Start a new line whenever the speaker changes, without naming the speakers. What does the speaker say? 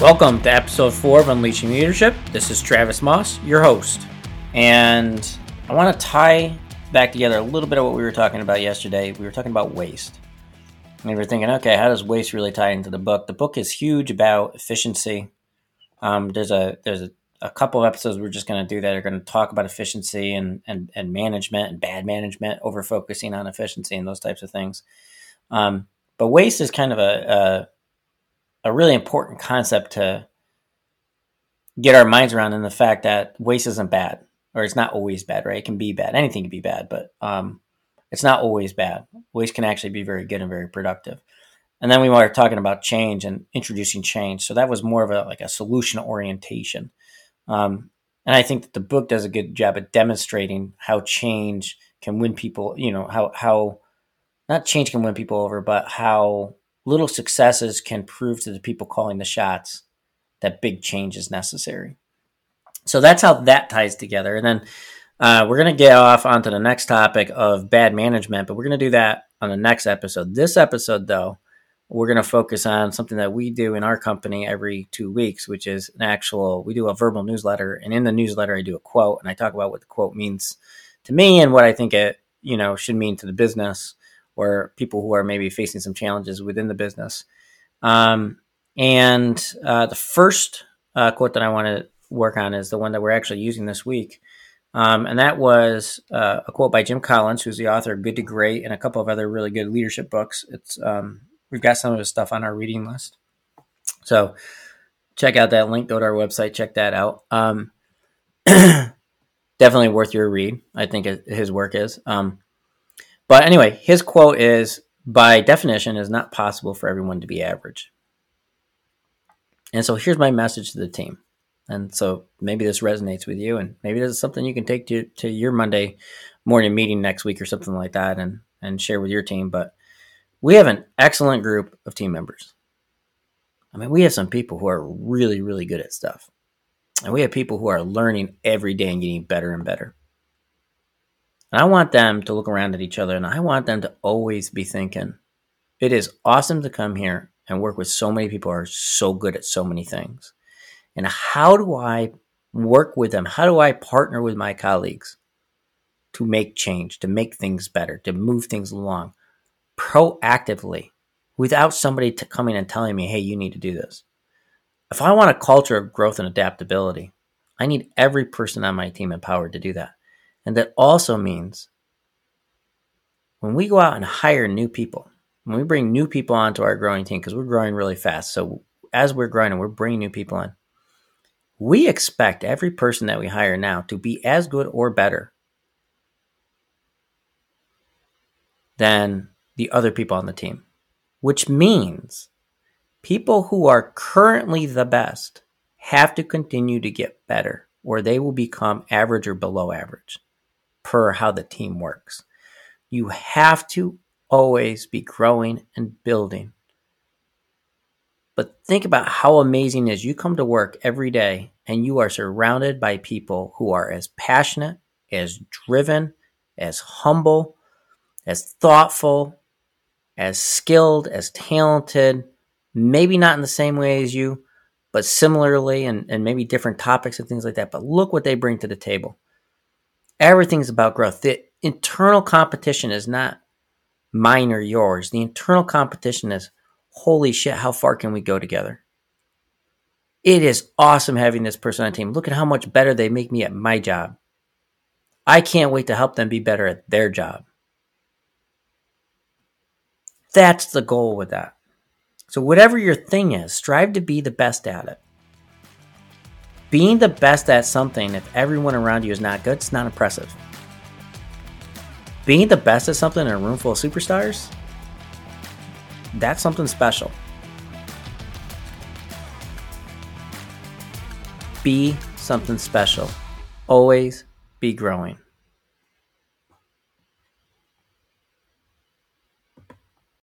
Welcome to episode four of Unleashing Leadership. This is Travis Maus, your host. And I want to tie back together a little bit of what we were talking about yesterday. We were talking about waste. And we were thinking, okay, how does waste really tie into the book? The book is huge about efficiency. Um, there's a there's a, a couple of episodes we're just going to do that are going to talk about efficiency and, and, and management and bad management, over focusing on efficiency and those types of things. Um, but waste is kind of a, a, a really important concept to get our minds around in the fact that waste isn't bad or it's not always bad, right? It can be bad. Anything can be bad, but um, it's not always bad. Waste can actually be very good and very productive. And then we were talking about change and introducing change. So that was more of a like a solution orientation. Um, and I think that the book does a good job at demonstrating how change can win people. You know how how not change can win people over, but how little successes can prove to the people calling the shots that big change is necessary. So that's how that ties together. And then uh, we're going to get off onto the next topic of bad management, but we're going to do that on the next episode. This episode, though, we're going to focus on something that we do in our company every two weeks, which is an actual, we do a verbal newsletter. And in the newsletter, I do a quote and I talk about what the quote means to me and what I think it, you know, should mean to the business or people who are maybe facing some challenges within the business. Um, and uh, the first uh, quote that I want to work on is the one that we're actually using this week. Um, and that was uh, a quote by Jim Collins, who's the author of Good to Great and a couple of other really good leadership books. It's um, we've got some of his stuff on our reading list, so check out that link. Go to our website, check that out. Um, definitely worth your read. I think his work is. Um, but anyway, his quote is: "By definition, it is not possible for everyone to be average." And so here's my message to the team. And so maybe this resonates with you, and maybe this is something you can take to, to your Monday morning meeting next week or something like that and, and share with your team. But we have an excellent group of team members. I mean, we have some people who are really, really good at stuff. And we have people who are learning every day and getting better and better. And I want them to look around at each other and I want them to always be thinking, it is awesome to come here and work with so many people who are so good at so many things. And how do I work with them? How do I partner with my colleagues to make change, to make things better, to move things along proactively without somebody coming and telling me, hey, you need to do this? If I want a culture of growth and adaptability, I need every person on my team empowered to do that. And that also means when we go out and hire new people, when we bring new people onto our growing team, because we're growing really fast. So as we're growing and we're bringing new people in, we expect every person that we hire now to be as good or better than the other people on the team, which means people who are currently the best have to continue to get better or they will become average or below average per how the team works. You have to always be growing and building but think about how amazing is you come to work every day and you are surrounded by people who are as passionate, as driven, as humble, as thoughtful, as skilled, as talented, maybe not in the same way as you, but similarly and, and maybe different topics and things like that. But look what they bring to the table. Everything's about growth. The internal competition is not mine or yours. The internal competition is holy shit, how far can we go together? It is awesome having this person on team. Look at how much better they make me at my job. I can't wait to help them be better at their job. That's the goal with that. So, whatever your thing is, strive to be the best at it. Being the best at something, if everyone around you is not good, it's not impressive. Being the best at something in a room full of superstars, that's something special. Be something special. Always be growing.